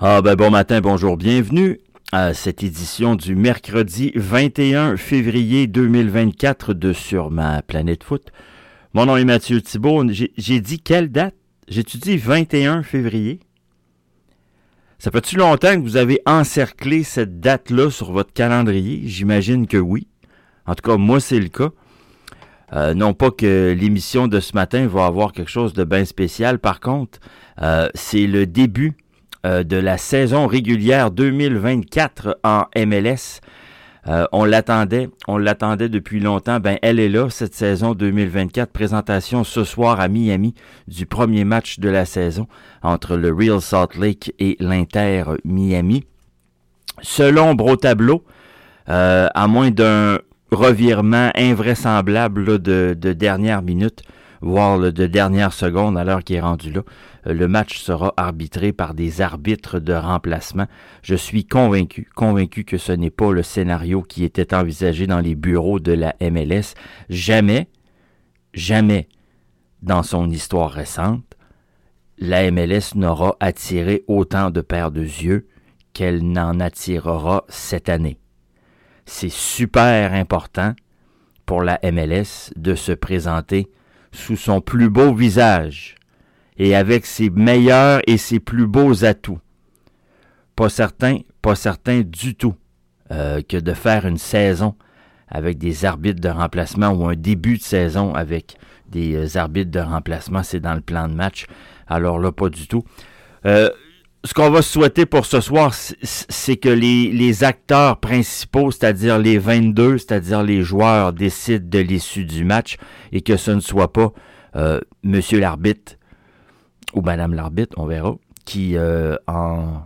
Ah ben bon matin, bonjour, bienvenue à cette édition du mercredi 21 février 2024 de Sur ma planète foot. Mon nom est Mathieu Thibault. J'ai dit quelle date? J'ai-tu dit 21 février? Ça fait-tu longtemps que vous avez encerclé cette date-là sur votre calendrier? J'imagine que oui. En tout cas, moi, c'est le cas. Euh, non pas que l'émission de ce matin va avoir quelque chose de bien spécial. Par contre, euh, c'est le début de la saison régulière 2024 en MLS. on l'attendait, on l'attendait depuis longtemps. Ben, elle est là, cette saison 2024. Présentation ce soir à Miami du premier match de la saison entre le Real Salt Lake et l'Inter Miami. Selon au tableau, à moins d'un revirement invraisemblable de, dernière minute, voire de dernière seconde à l'heure qui est rendu là. Euh, le match sera arbitré par des arbitres de remplacement. Je suis convaincu, convaincu que ce n'est pas le scénario qui était envisagé dans les bureaux de la MLS. Jamais, jamais dans son histoire récente, la MLS n'aura attiré autant de paires de yeux qu'elle n'en attirera cette année c'est super important pour la MLS de se présenter sous son plus beau visage et avec ses meilleurs et ses plus beaux atouts. Pas certain, pas certain du tout euh, que de faire une saison avec des arbitres de remplacement ou un début de saison avec des euh, arbitres de remplacement, c'est dans le plan de match. Alors là, pas du tout. Euh, ce qu'on va souhaiter pour ce soir, c'est que les, acteurs principaux, c'est-à-dire les 22, c'est-à-dire les joueurs, décident de l'issue du match et que ce ne soit pas euh, Monsieur l'arbitre ou Madame l'arbitre, on verra, qui euh, en,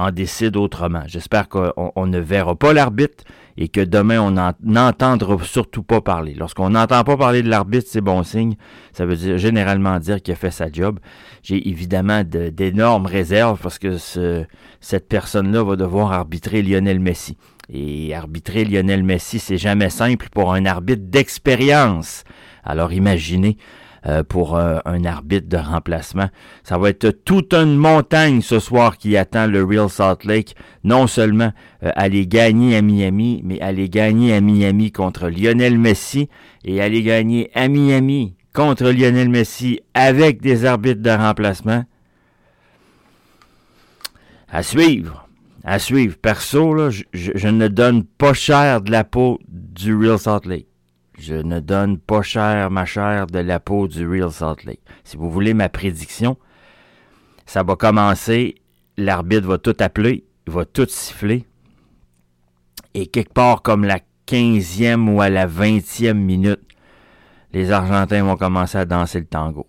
en décide autrement. J'espère qu'on ne verra pas l'arbitre et que demain, on n'entendra surtout pas parler. Lorsqu'on n'entend pas parler de l'arbitre, c'est bon signe. Ça veut dire généralement dire qu'il a fait sa job. J'ai évidemment d'énormes réserves parce que cette personne-là va devoir arbitrer Lionel Messi. Et arbitrer Lionel Messi, c'est jamais simple pour un arbitre d'expérience. Alors imaginez euh, pour euh, un arbitre de remplacement. Ça va être toute une montagne ce soir qui attend le Real Salt Lake. Non seulement euh, aller gagner à Miami, mais aller gagner à Miami contre Lionel Messi et aller gagner à Miami contre Lionel Messi avec des arbitres de remplacement. À suivre. À suivre. Perso, là, je, je ne donne pas cher de la peau du Real Salt Lake. Je ne donne pas cher, ma chère, de la peau du Real Salt Lake. Si vous voulez ma prédiction, ça va commencer, l'arbitre va tout appeler, il va tout siffler. Et quelque part comme la 15e ou à la 20e minute, les Argentins vont commencer à danser le tango.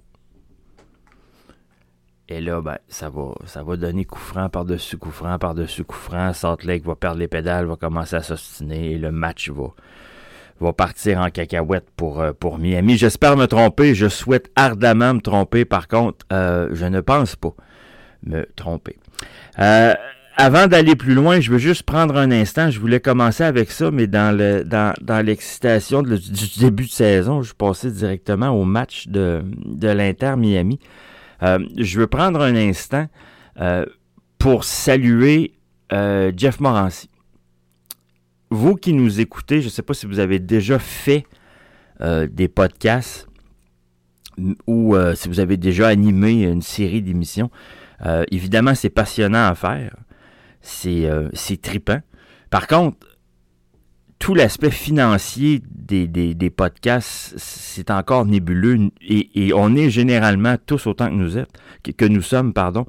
Et là, ben, ça va, ça va donner coup franc par-dessus coup franc par-dessus coup franc. Salt Lake va perdre les pédales, va commencer à s'ostiner et le match va, va partir en cacahuète pour, euh, pour Miami. J'espère me tromper. Je souhaite ardemment me tromper. Par contre, euh, je ne pense pas me tromper. Euh, avant d'aller plus loin, je veux juste prendre un instant. Je voulais commencer avec ça, mais dans le dans, dans l'excitation du début de saison, je passais directement au match de, de l'Inter Miami. je veux prendre un instant pour saluer Jeff Morancy vous qui nous écoutez, je ne sais pas si vous avez déjà fait euh, des podcasts ou euh, si vous avez déjà animé une série d'émissions. Euh, évidemment, c'est passionnant à faire. C'est tripant. Par contre, tout l'aspect financier des, des, podcasts, c'est encore nébuleux et, on est généralement tous autant que nous êtes, que, nous sommes, pardon,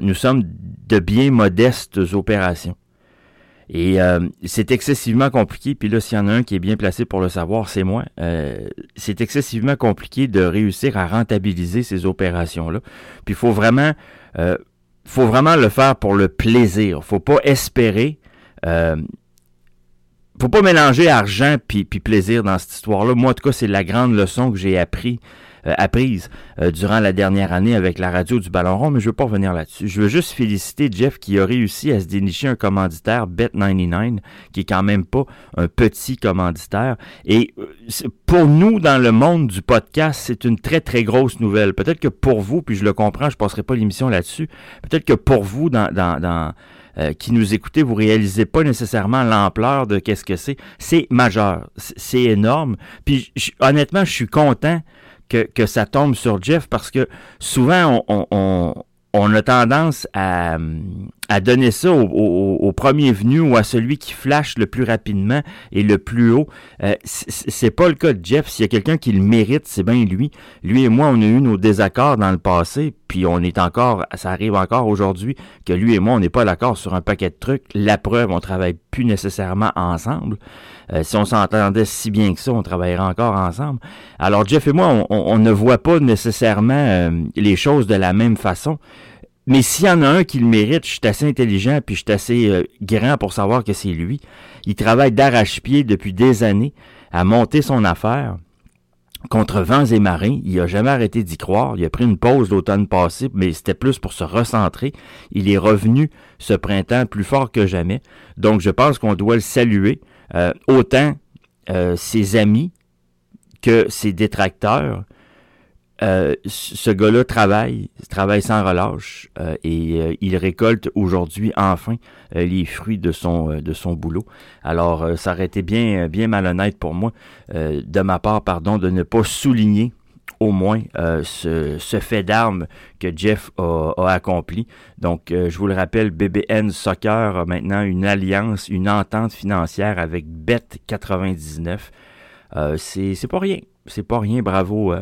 nous sommes de bien modestes opérations. Et euh, c'est excessivement compliqué, puis là, s'il y en a un qui est bien placé pour le savoir, c'est moi. Euh, c'est excessivement compliqué de réussir à rentabiliser ces opérations-là. Puis faut vraiment, euh, faut vraiment le faire pour le plaisir. faut pas espérer. Faut pas mélanger argent puis, puis plaisir dans cette histoire-là. Moi, en tout cas, c'est la grande leçon que j'ai appris apprises durant la dernière année avec la radio du Ballon Rond, mais je veux pas revenir là-dessus. Je veux juste féliciter Jeff qui a réussi à se dénicher un commanditaire Bet99, qui est quand même pas un petit commanditaire. Et pour nous, dans le monde du podcast, c'est une très, très grosse nouvelle. Peut-être que pour vous, puis je le comprends, je passerai pas l'émission là-dessus, peut-être que pour vous, dans, dans, dans euh, qui nous écoutez, vous réalisez pas nécessairement l'ampleur de qu'est-ce que c'est. C'est majeur, c'est énorme. Puis honnêtement, je suis content que, que ça tombe sur Jeff parce que souvent on, on, on a tendance à, à donner ça au, premier venu ou à celui qui flash le plus rapidement et le plus haut. Euh, c'est pas le cas de Jeff. S'il y a quelqu'un qui le mérite, c'est bien lui. Lui et moi, on a eu nos désaccords dans le passé, puis on est encore, ça arrive encore aujourd'hui que lui et moi, on n'est pas d'accord sur un paquet de trucs. La preuve, on travaille plus nécessairement ensemble. Euh, si on s'entendait si bien que ça, on travaillerait encore ensemble. Alors Jeff et moi, on, ne voit pas nécessairement euh, les choses de la même façon. Mais s'il y en a un qui le mérite, je suis assez intelligent puis je suis assez euh, grand pour savoir que c'est lui. Il travaille d'arrache-pied depuis des années à monter son affaire contre vents et marins. Il a jamais arrêté d'y croire. Il a pris une pause l'automne passé, mais c'était plus pour se recentrer. Il est revenu ce printemps plus fort que jamais. Donc, je pense qu'on doit le saluer. Euh, autant euh, ses amis que ses détracteurs. Euh, ce gars-là travaille, travaille sans relâche et il récolte aujourd'hui enfin les fruits de son de son boulot. Alors ça aurait été bien bien malhonnête pour moi de ma part pardon de ne pas souligner au moins euh, ce, fait d'armes que Jeff a, accompli. Donc, euh, je vous le rappelle, BBN Soccer a maintenant une alliance, une entente financière avec Bet99. Euh, c'est pas rien. C'est pas rien. Bravo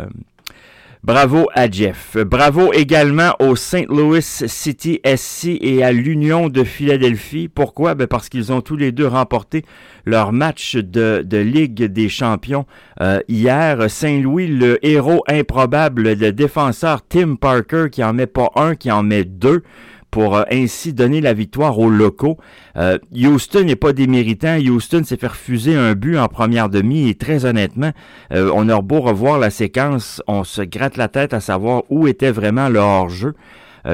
Bravo à Jeff. Bravo également au St. Louis City SC et à l'Union de Philadelphie. Pourquoi? Ben parce qu'ils ont tous les deux remporté leur match de, de Ligue des champions euh, hier. Saint-Louis, le héros improbable, le défenseur Tim Parker qui en met pas un, qui en met deux pour euh, ainsi donner la victoire aux locaux. Euh, Houston n'est pas déméritant. Houston s'est fait refuser un but en première demi et très honnêtement, euh, on a beau revoir la séquence, on se gratte la tête à savoir où était vraiment le hors-jeu.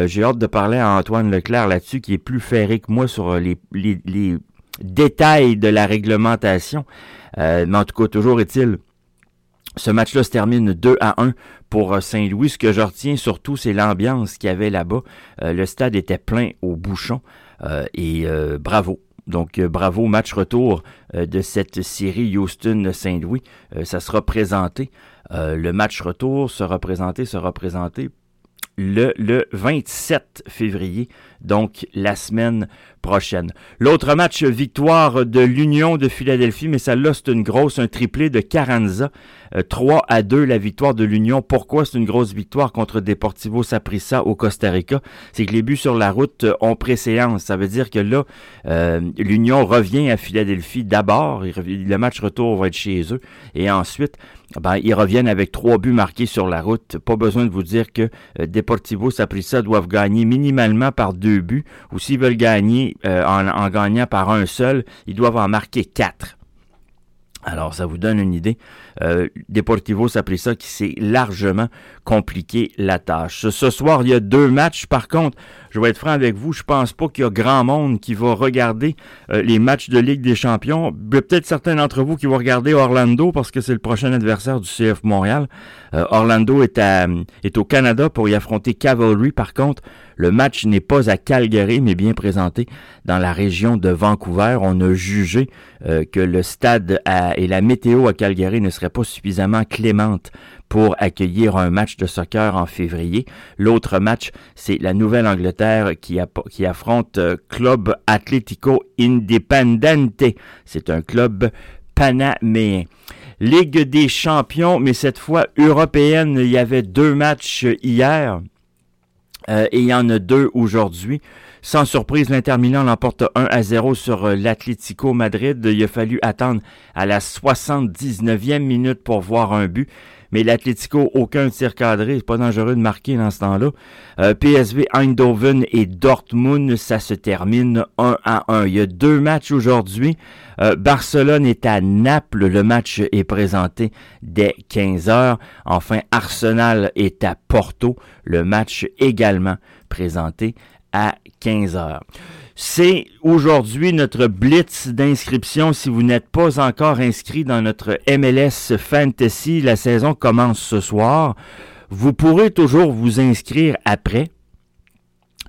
J'ai hâte de parler à Antoine Leclerc là-dessus, qui est plus ferré que moi sur les, les, les détails de la réglementation. mais en tout cas, toujours est-il ce match-là se termine 2 à 1 pour euh, Saint-Louis. Ce que je retiens surtout, c'est l'ambiance qu'il y avait là-bas. Euh, le stade était plein au bouchon euh, et bravo. Donc bravo, match retour de cette série Houston-Saint-Louis. ça sera présenté. le match retour sera présenté, sera présenté le, le 27 février, donc la semaine prochaine. L'autre match, victoire de l'Union de Philadelphie, mais celle-là, c'est une grosse, un triplé de Carranza. 3 euh, à 2 la victoire de l'Union. Pourquoi c'est une grosse victoire contre Deportivo Saprissa au Costa Rica? C'est que les buts sur la route euh, ont préséance. Ça veut dire que là, euh, l'Union revient à Philadelphie d'abord. Le match retour va être chez eux. Et ensuite, ben, ils reviennent avec trois buts marqués sur la route. Pas besoin de vous dire que Deportivo Saprissa doivent gagner minimalement par deux buts. Ou s'ils veulent gagner euh, en, gagnant par un seul, ils doivent en marquer quatre. Alors, ça vous donne une idée. Euh, Deportivo ça qui s'est largement compliqué la tâche. Ce soir, il y a deux matchs. Par contre, je vais être franc avec vous, je pense pas qu'il y a grand monde qui va regarder euh, les matchs de Ligue des Champions. Peut-être certains d'entre vous qui vont regarder Orlando parce que c'est le prochain adversaire du CF Montréal. Euh, Orlando est, est au Canada pour y affronter Cavalry. Par contre, le match n'est pas à Calgary, mais bien présenté dans la région de Vancouver. On a jugé euh, que le stade et la météo à Calgary ne seraient pas suffisamment clémentes pour accueillir un match de soccer en février. L'autre match, c'est la Nouvelle-Angleterre qui, qui, affronte euh, Club Atlético Independente. C'est un club panaméen. Ligue des champions, mais cette fois européenne. Il y avait deux matchs hier. Euh, et il y en a deux aujourd'hui. Sans surprise, l'Inter Milan l'emporte 1 à 0 sur euh, l'Atlético Madrid. Il a fallu attendre à la 79e minute pour voir un but. Mais l'Atlético, aucun tir cadré, c'est pas dangereux de marquer dans ce temps-là. Euh, PSV, Eindhoven et Dortmund, ça se termine 1 à 1. Il y a deux matchs aujourd'hui. Euh, Barcelone est à Naples, le match est présenté dès 15 heures. Enfin, Arsenal est à Porto, le match également présenté à 15 heures. C'est aujourd'hui notre blitz d'inscription. Si vous n'êtes pas encore inscrit dans notre MLS Fantasy, la saison commence ce soir. Vous pourrez toujours vous inscrire après.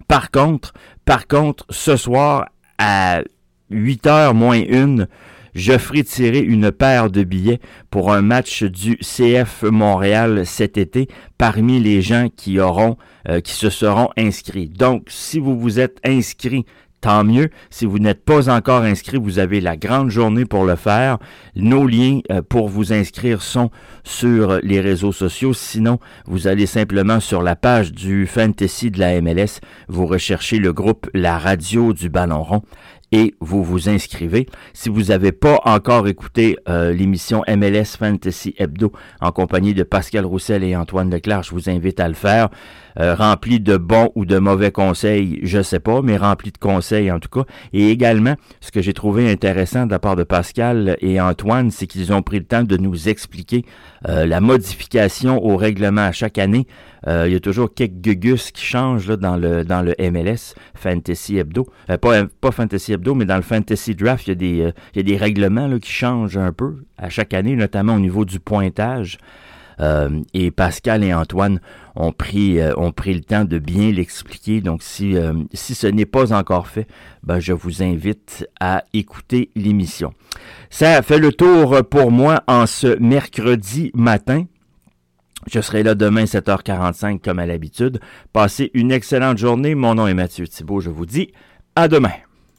Par contre, par contre, ce soir à 8 h moins 1, je ferai tirer une paire de billets pour un match du CF Montréal cet été parmi les gens qui auront, euh, qui se seront inscrits. Donc, si vous vous êtes inscrit tant mieux. Si vous n'êtes pas encore inscrit, vous avez la grande journée pour le faire. Nos liens euh, pour vous inscrire sont sur les réseaux sociaux. Sinon, vous allez simplement sur la page du Fantasy de la MLS, vous recherchez le groupe La Radio du Ballon rond et vous vous inscrivez. Si vous n'avez pas encore écouté euh, l'émission MLS Fantasy Hebdo en compagnie de Pascal Roussel et Antoine Leclerc, je vous invite à le faire. Euh, rempli de bons ou de mauvais conseils, je sais pas, mais rempli de conseils en tout cas. Et également, ce que j'ai trouvé intéressant de la part de Pascal et Antoine, c'est qu'ils ont pris le temps de nous expliquer euh, la modification au règlement à chaque année. Euh, il y a toujours quelques gugus qui changent là, dans le dans le MLS Fantasy Hebdo. pas, pas Fantasy Hebdo, mais dans le Fantasy Draft, il y a des, il y a des règlements là, qui changent un peu à chaque année, notamment au niveau du pointage. Euh, et Pascal et Antoine ont pris, euh, ont pris le temps de bien l'expliquer. Donc, si, euh, si ce n'est pas encore fait, ben, je vous invite à écouter l'émission. Ça fait le tour pour moi en ce mercredi matin. Je serai là demain 7h45 comme à l'habitude. Passez une excellente journée. Mon nom est Mathieu Thibault. Je vous dis à demain.